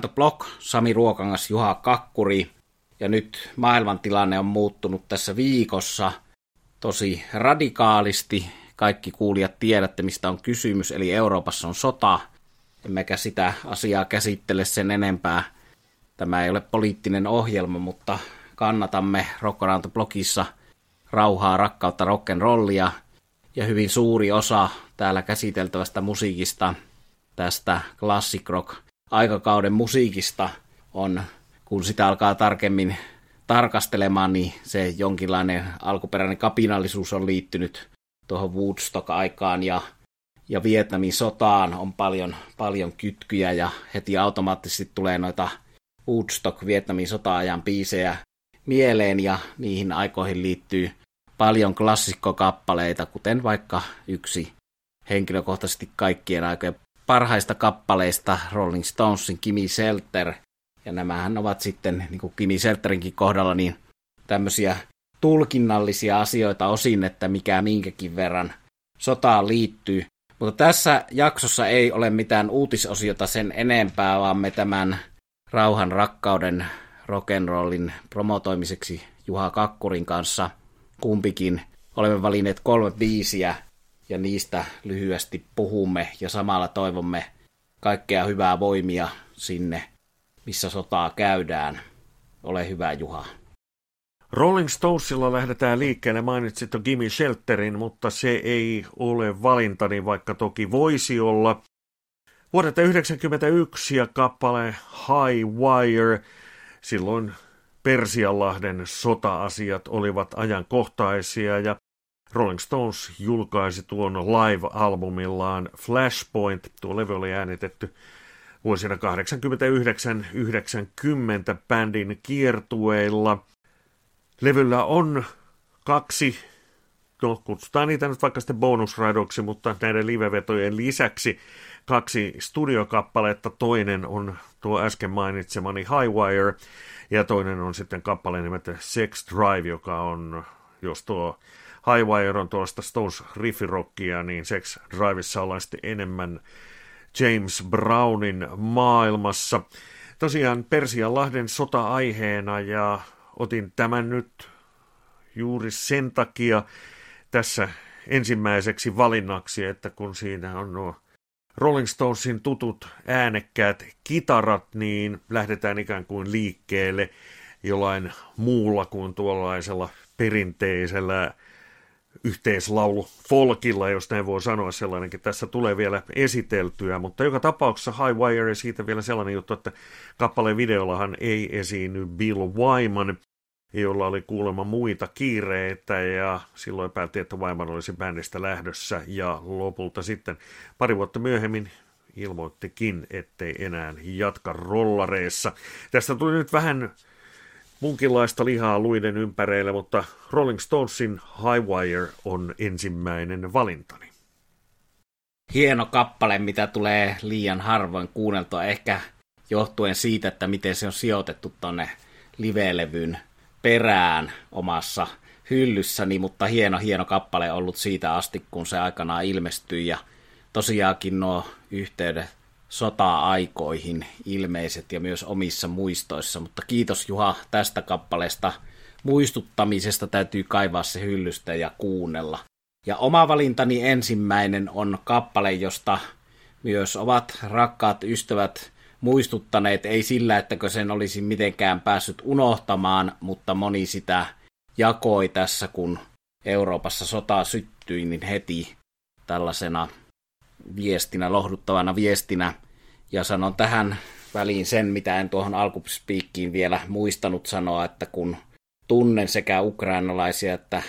The Block, Sami Ruokangas, Juha Kakkuri. Ja nyt maailmantilanne on muuttunut tässä viikossa tosi radikaalisti. Kaikki kuulijat tiedätte, mistä on kysymys, eli Euroopassa on sota. Emmekä sitä asiaa käsittele sen enempää. Tämä ei ole poliittinen ohjelma, mutta kannatamme Blockissa rauhaa, rakkautta, rock'n'rollia. Ja hyvin suuri osa täällä käsiteltävästä musiikista, tästä classic rock aikakauden musiikista on, kun sitä alkaa tarkemmin tarkastelemaan, niin se jonkinlainen alkuperäinen kapinallisuus on liittynyt tuohon Woodstock-aikaan ja, ja Vietnamin sotaan. On paljon, paljon kytkyjä ja heti automaattisesti tulee noita Woodstock Vietnamin sota-ajan biisejä mieleen ja niihin aikoihin liittyy paljon klassikkokappaleita, kuten vaikka yksi henkilökohtaisesti kaikkien aikojen parhaista kappaleista Rolling Stonesin Kimi Shelter. Ja nämähän ovat sitten, niin kuin Kimi Shelterinkin kohdalla, niin tämmöisiä tulkinnallisia asioita osin, että mikä minkäkin verran sotaan liittyy. Mutta tässä jaksossa ei ole mitään uutisosiota sen enempää, vaan me tämän rauhan rakkauden rock'n'rollin promotoimiseksi Juha Kakkurin kanssa kumpikin olemme valinneet kolme biisiä, ja niistä lyhyesti puhumme ja samalla toivomme kaikkea hyvää voimia sinne, missä sotaa käydään. Ole hyvä, Juha. Rolling Stonesilla lähdetään liikkeelle, mainitsit jo Gimme Shelterin, mutta se ei ole valintani, vaikka toki voisi olla. Vuodelta 1991 ja kappale High Wire, silloin Persianlahden sota-asiat olivat ajankohtaisia ja Rolling Stones julkaisi tuon live-albumillaan Flashpoint. Tuo levy oli äänitetty vuosina 89-90 bändin kiertueilla. Levyllä on kaksi, no kutsutaan niitä nyt vaikka sitten bonusraidoksi, mutta näiden livevetojen lisäksi kaksi studiokappaletta. Toinen on tuo äsken mainitsemani Highwire ja toinen on sitten kappale nimeltä Sex Drive, joka on, jos tuo Highwire on tuosta Stones riffirockia, niin Sex Driveissa ollaan sitten enemmän James Brownin maailmassa. Tosiaan Persianlahden sota-aiheena ja otin tämän nyt juuri sen takia tässä ensimmäiseksi valinnaksi, että kun siinä on nuo Rolling Stonesin tutut äänekkäät kitarat, niin lähdetään ikään kuin liikkeelle jollain muulla kuin tuollaisella perinteisellä yhteislaulu folkilla, jos näin voi sanoa sellainenkin. Tässä tulee vielä esiteltyä, mutta joka tapauksessa High Wire siitä vielä sellainen juttu, että kappaleen videollahan ei esiinny Bill Wyman, jolla oli kuulemma muita kiireitä ja silloin päätti, että Wyman olisi bändistä lähdössä ja lopulta sitten pari vuotta myöhemmin ilmoittikin, ettei enää jatka rollareissa. Tästä tuli nyt vähän munkinlaista lihaa luiden ympäreillä, mutta Rolling Stonesin High Wire on ensimmäinen valintani. Hieno kappale, mitä tulee liian harvoin kuunneltua, ehkä johtuen siitä, että miten se on sijoitettu tonne live-levyn perään omassa hyllyssäni, mutta hieno, hieno kappale ollut siitä asti, kun se aikanaan ilmestyi ja tosiaankin nuo yhteydet sota-aikoihin ilmeiset ja myös omissa muistoissa, mutta kiitos Juha tästä kappaleesta muistuttamisesta täytyy kaivaa se hyllystä ja kuunnella. Ja oma valintani ensimmäinen on kappale, josta myös ovat rakkaat ystävät muistuttaneet, ei sillä, ettäkö sen olisi mitenkään päässyt unohtamaan, mutta moni sitä jakoi tässä, kun Euroopassa sota syttyi, niin heti tällaisena viestinä, lohduttavana viestinä. Ja sanon tähän väliin sen, mitä en tuohon alkuspiikkiin vielä muistanut sanoa, että kun tunnen sekä ukrainalaisia että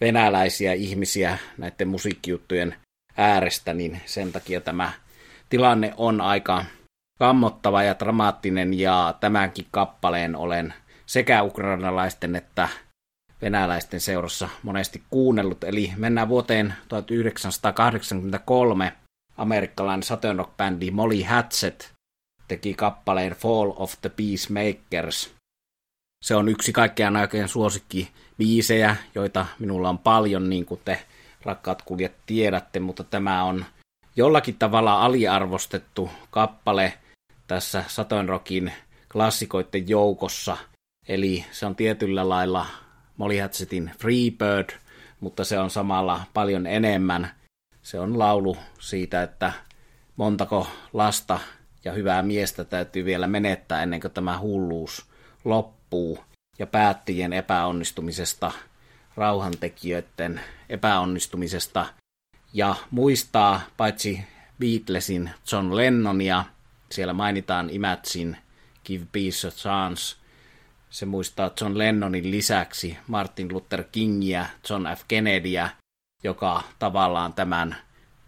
venäläisiä ihmisiä näiden musiikkijuttujen äärestä, niin sen takia tämä tilanne on aika kammottava ja dramaattinen, ja tämänkin kappaleen olen sekä ukrainalaisten että venäläisten seurassa monesti kuunnellut. Eli mennään vuoteen 1983. Amerikkalainen Saturn Rock-bändi Molly Hatchet teki kappaleen Fall of the Peacemakers. Se on yksi kaikkein aikojen suosikki biisejä, joita minulla on paljon, niin kuin te rakkaat kuljat tiedätte, mutta tämä on jollakin tavalla aliarvostettu kappale – tässä Saturn Rockin klassikoiden joukossa. Eli se on tietyllä lailla Molly Hatchetin Freebird, mutta se on samalla paljon enemmän. Se on laulu siitä, että montako lasta ja hyvää miestä täytyy vielä menettää ennen kuin tämä hulluus loppuu. Ja päättäjien epäonnistumisesta, rauhantekijöiden epäonnistumisesta. Ja muistaa paitsi Beatlesin John Lennonia, siellä mainitaan Imagine, Give Peace a Chance, se muistaa John Lennonin lisäksi Martin Luther Kingiä, John F. Kennedyä, joka tavallaan tämän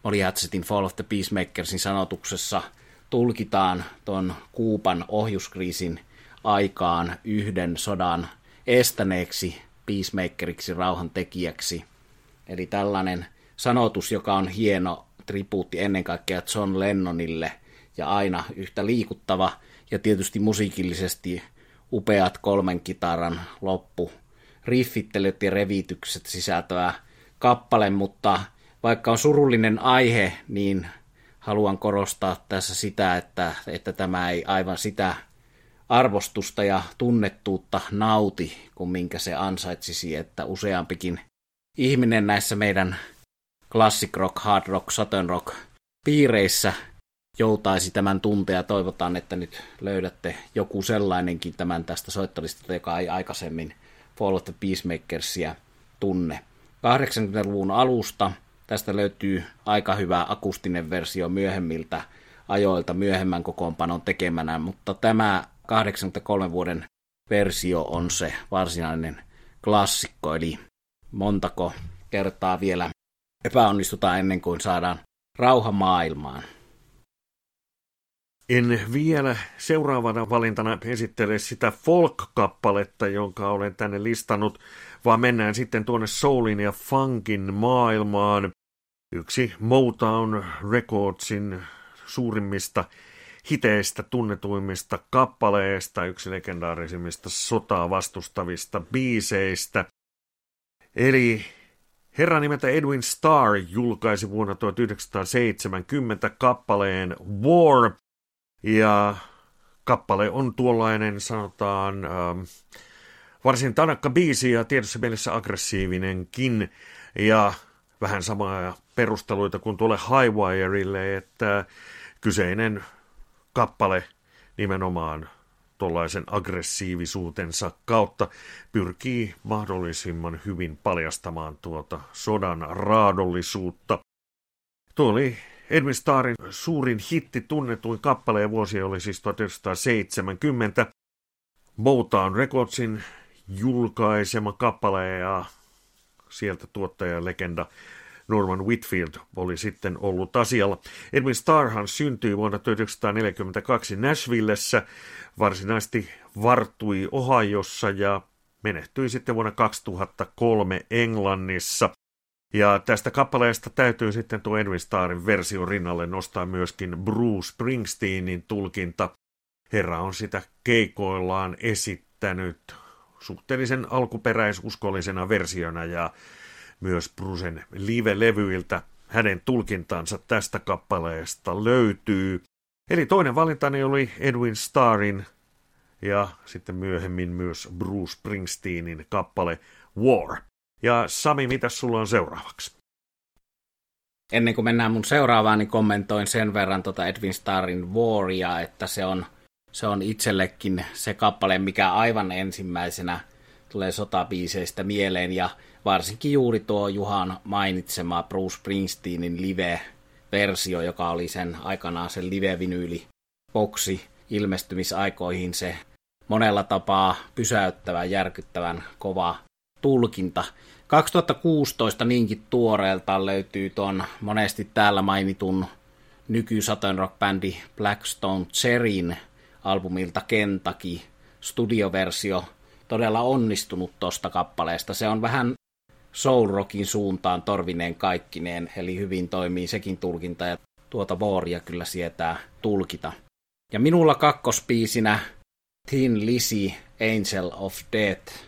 Molly Hatchetin Fall of the Peacemakersin sanotuksessa tulkitaan tuon Kuupan ohjuskriisin aikaan yhden sodan estäneeksi peacemakeriksi, rauhantekijäksi. Eli tällainen sanotus, joka on hieno tribuutti ennen kaikkea John Lennonille ja aina yhtä liikuttava ja tietysti musiikillisesti upeat kolmen kitaran loppu riffittelyt ja revitykset sisältävä kappale, mutta vaikka on surullinen aihe, niin haluan korostaa tässä sitä, että, että tämä ei aivan sitä arvostusta ja tunnettuutta nauti, kuin minkä se ansaitsisi, että useampikin ihminen näissä meidän classic rock, hard rock, southern rock piireissä joutaisi tämän tuntea. Toivotaan, että nyt löydätte joku sellainenkin tämän tästä soittolistalta, joka ei aikaisemmin Fall of the Peacemakersia tunne. 80-luvun alusta tästä löytyy aika hyvä akustinen versio myöhemmiltä ajoilta myöhemmän kokoonpanon tekemänä, mutta tämä 83 vuoden versio on se varsinainen klassikko, eli montako kertaa vielä epäonnistutaan ennen kuin saadaan rauha maailmaan. En vielä seuraavana valintana esittele sitä folk-kappaletta, jonka olen tänne listannut, vaan mennään sitten tuonne soulin ja funkin maailmaan. Yksi Motown Recordsin suurimmista hiteistä, tunnetuimmista kappaleista, yksi legendaarisimmista sotaa vastustavista biiseistä. Eli herra nimeltä Edwin Starr julkaisi vuonna 1970 kappaleen War, ja kappale on tuollainen, sanotaan, ähm, varsin tanakka biisi ja tietyssä mielessä aggressiivinenkin. Ja vähän samaa perusteluita kuin tuolle Highwireille, että kyseinen kappale nimenomaan tuollaisen aggressiivisuutensa kautta pyrkii mahdollisimman hyvin paljastamaan tuota sodan raadollisuutta. Tuo oli Edwin Starrin suurin hitti tunnetuin kappaleen vuosi oli siis 1970. Motown Recordsin julkaisema kappale ja sieltä tuottaja legenda Norman Whitfield oli sitten ollut asialla. Edwin Starrhan syntyi vuonna 1942 Nashvillessä, varsinaisesti vartui Ohiossa ja menehtyi sitten vuonna 2003 Englannissa. Ja tästä kappaleesta täytyy sitten tuo Edwin Starrin versio rinnalle nostaa myöskin Bruce Springsteenin tulkinta. Herra on sitä keikoillaan esittänyt suhteellisen alkuperäisuskollisena versiona ja myös Brucen live-levyiltä hänen tulkintansa tästä kappaleesta löytyy. Eli toinen valintani oli Edwin Starrin ja sitten myöhemmin myös Bruce Springsteenin kappale War. Ja Sami, mitä sulla on seuraavaksi? Ennen kuin mennään mun seuraavaan, niin kommentoin sen verran tota Edwin Starrin Waria, että se on, se on itsellekin se kappale, mikä aivan ensimmäisenä tulee sotabiiseistä mieleen, ja varsinkin juuri tuo Juhan mainitsema Bruce Springsteenin live-versio, joka oli sen aikanaan sen live-vinyyli boksi ilmestymisaikoihin se monella tapaa pysäyttävän, järkyttävän kova tulkinta. 2016 niinkin tuoreelta löytyy tuon monesti täällä mainitun nyky Saturn Rock-bändi Blackstone Cherryn albumilta Kentucky studioversio todella onnistunut tosta kappaleesta. Se on vähän soul rockin suuntaan torvineen kaikkineen, eli hyvin toimii sekin tulkinta ja tuota Vooria kyllä sietää tulkita. Ja minulla kakkospiisinä Thin Lizzy Angel of Death,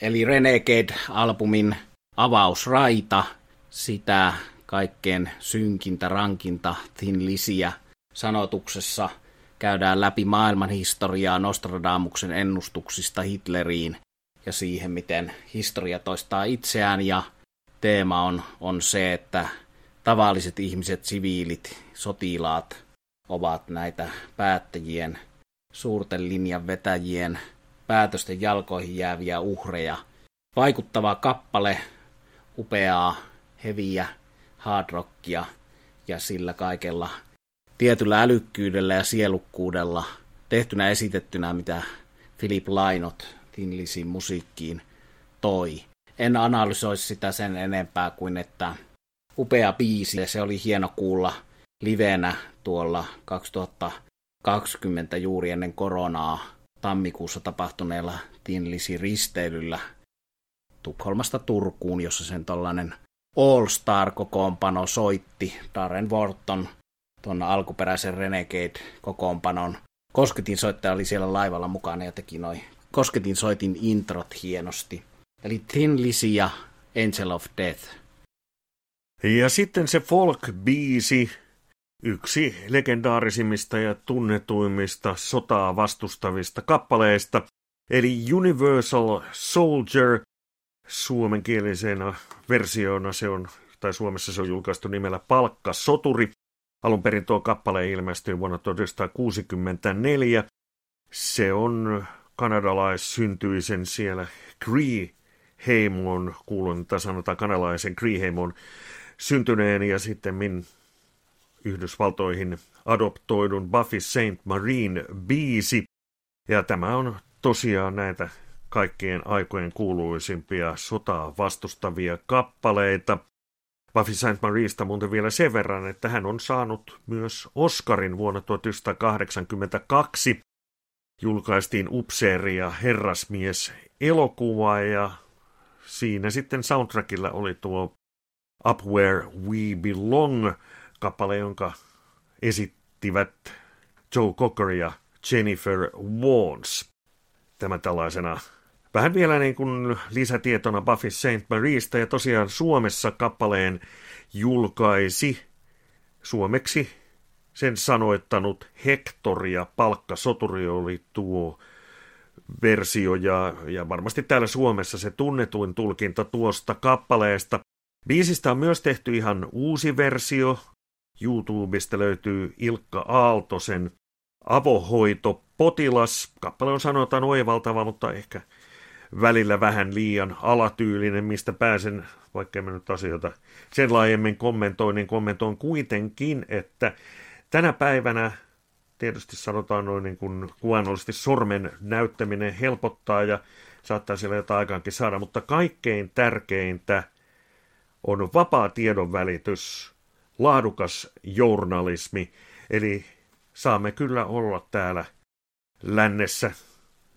eli Renegade-albumin avausraita, sitä kaikkein synkintä, rankinta Thin Lizzyä sanotuksessa käydään läpi maailman historiaa Nostradamuksen ennustuksista Hitleriin ja siihen, miten historia toistaa itseään. Ja teema on, on se, että tavalliset ihmiset, siviilit, sotilaat ovat näitä päättäjien, suurten linjan vetäjien, päätösten jalkoihin jääviä uhreja. Vaikuttava kappale, upeaa, heviä, hard rockia ja sillä kaikella tietyllä älykkyydellä ja sielukkuudella tehtynä esitettynä, mitä Philip Lainot Tinlisin musiikkiin toi. En analysoi sitä sen enempää kuin, että upea biisi. Se oli hieno kuulla livenä tuolla 2020 juuri ennen koronaa tammikuussa tapahtuneella Tinlisin risteilyllä Tukholmasta Turkuun, jossa sen tällainen All-Star-kokoonpano soitti Darren Worton tuon alkuperäisen Renegade-kokoonpanon. Kosketin soittaja oli siellä laivalla mukana ja teki noin Kosketin soitin introt hienosti. Eli Thin Lizzy ja Angel of Death. Ja sitten se folk-biisi, yksi legendaarisimmista ja tunnetuimmista sotaa vastustavista kappaleista, eli Universal Soldier, suomenkielisenä versiona se on, tai Suomessa se on julkaistu nimellä Palkka Soturi. Alun perin tuo kappale ilmestyi vuonna 1964. Se on kanadalaissyntyisen siellä Cree-heimoon, kuulun, tai sanotaan kanadalaisen Cree-heimoon syntyneen ja sitten min Yhdysvaltoihin adoptoidun Buffy St. Marine biisi. Ja tämä on tosiaan näitä kaikkien aikojen kuuluisimpia sotaa vastustavia kappaleita. Buffy St. Marista muuten vielä sen verran, että hän on saanut myös Oscarin vuonna 1982 julkaistiin upseeri ja herrasmies elokuva ja siinä sitten soundtrackilla oli tuo Up Where We Belong kappale, jonka esittivät Joe Cocker ja Jennifer Warnes. Tämä tällaisena vähän vielä niin kuin lisätietona Buffy St. Marieista ja tosiaan Suomessa kappaleen julkaisi suomeksi sen sanoittanut Hector ja palkkasoturi oli tuo versio ja, ja varmasti täällä Suomessa se tunnetuin tulkinta tuosta kappaleesta. Biisistä on myös tehty ihan uusi versio. YouTubesta löytyy Ilkka Aaltosen Avohoito potilas. Kappale on sanotaan oivaltava, mutta ehkä välillä vähän liian alatyylinen, mistä pääsen, vaikka en nyt asioita sen laajemmin kommentoin, niin kommentoin kuitenkin, että Tänä päivänä tietysti sanotaan noin niin kuin kuvannollisesti sormen näyttäminen helpottaa ja saattaa siellä jotain aikaankin saada, mutta kaikkein tärkeintä on vapaa tiedonvälitys, laadukas journalismi, eli saamme kyllä olla täällä lännessä,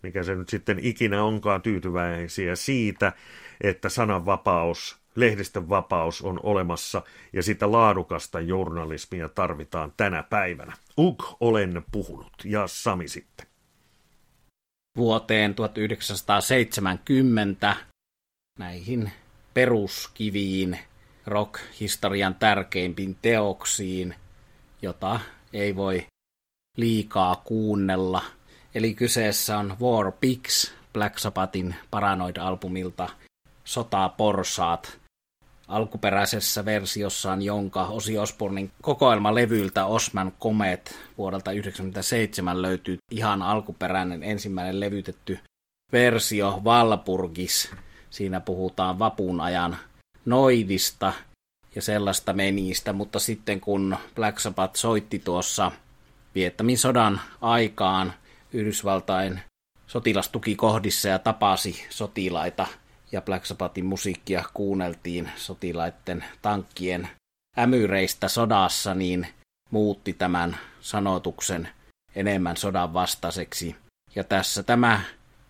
mikä se nyt sitten ikinä onkaan tyytyväisiä siitä, että sananvapaus lehdistön vapaus on olemassa ja sitä laadukasta journalismia tarvitaan tänä päivänä. Uk olen puhunut ja Sami sitten. Vuoteen 1970 näihin peruskiviin, rock-historian tärkeimpiin teoksiin, jota ei voi liikaa kuunnella. Eli kyseessä on War Pigs, Black Sabbathin Paranoid-albumilta Sotaa porsaat, alkuperäisessä versiossaan, jonka Osi Osbornin kokoelmalevyltä Osman Comet vuodelta 1997 löytyy ihan alkuperäinen ensimmäinen levytetty versio Valpurgis. Siinä puhutaan vapun ajan noidista ja sellaista menistä, mutta sitten kun Black Sabbath soitti tuossa Vietnamin sodan aikaan Yhdysvaltain sotilastukikohdissa ja tapasi sotilaita – ja Black Sabbathin musiikkia kuunneltiin sotilaiden tankkien ämyreistä sodassa, niin muutti tämän sanotuksen enemmän sodan vastaiseksi. Ja tässä tämä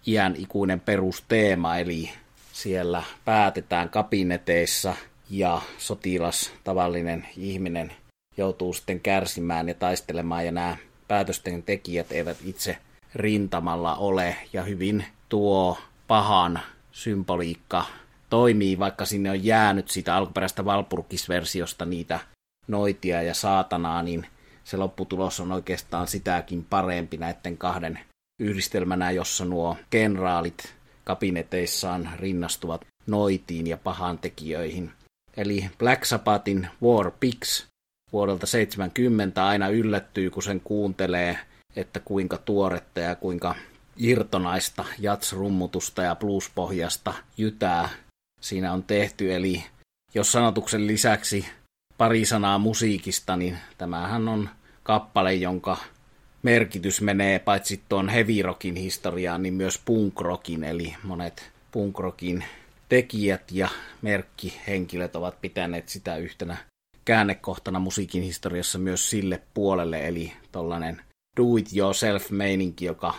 iän ikuinen perusteema, eli siellä päätetään kabineteissa ja sotilas, tavallinen ihminen, joutuu sitten kärsimään ja taistelemaan, ja nämä päätösten tekijät eivät itse rintamalla ole, ja hyvin tuo pahan symboliikka toimii, vaikka sinne on jäänyt siitä alkuperäistä Valpurkisversiosta niitä noitia ja saatanaa, niin se lopputulos on oikeastaan sitäkin parempi näiden kahden yhdistelmänä, jossa nuo kenraalit kabineteissaan rinnastuvat noitiin ja pahantekijöihin. Eli Black Sabbathin War Pigs vuodelta 70 aina yllättyy, kun sen kuuntelee, että kuinka tuoretta ja kuinka irtonaista jats-rummutusta ja bluespohjasta jytää siinä on tehty. Eli jos sanotuksen lisäksi pari sanaa musiikista, niin tämähän on kappale, jonka merkitys menee paitsi tuon heavy rockin historiaan, niin myös punk rockin, eli monet punk rockin tekijät ja merkkihenkilöt ovat pitäneet sitä yhtenä käännekohtana musiikin historiassa myös sille puolelle, eli tollainen do-it-yourself-meininki, joka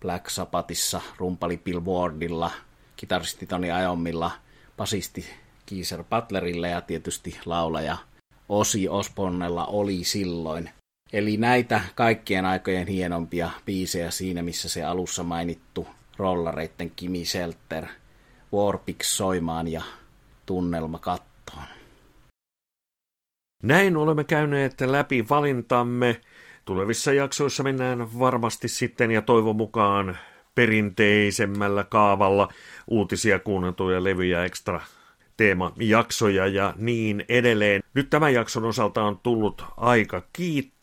Black Sabbathissa rumpali Bill Wardilla, kitaristi Tony Iomilla, basisti Keezer Butlerilla ja tietysti laulaja Osi Osbornella oli silloin. Eli näitä kaikkien aikojen hienompia biisejä siinä, missä se alussa mainittu rollareitten Kimi Selter, Warpix soimaan ja tunnelma kattoon. Näin olemme käyneet läpi valintamme. Tulevissa jaksoissa mennään varmasti sitten ja toivon mukaan perinteisemmällä kaavalla uutisia, kuunneltuja levyjä, ekstra teemajaksoja ja niin edelleen. Nyt tämän jakson osalta on tullut aika kiittää.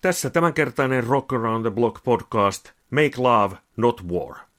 Tässä tämänkertainen Rock Around the Block podcast Make Love, Not War.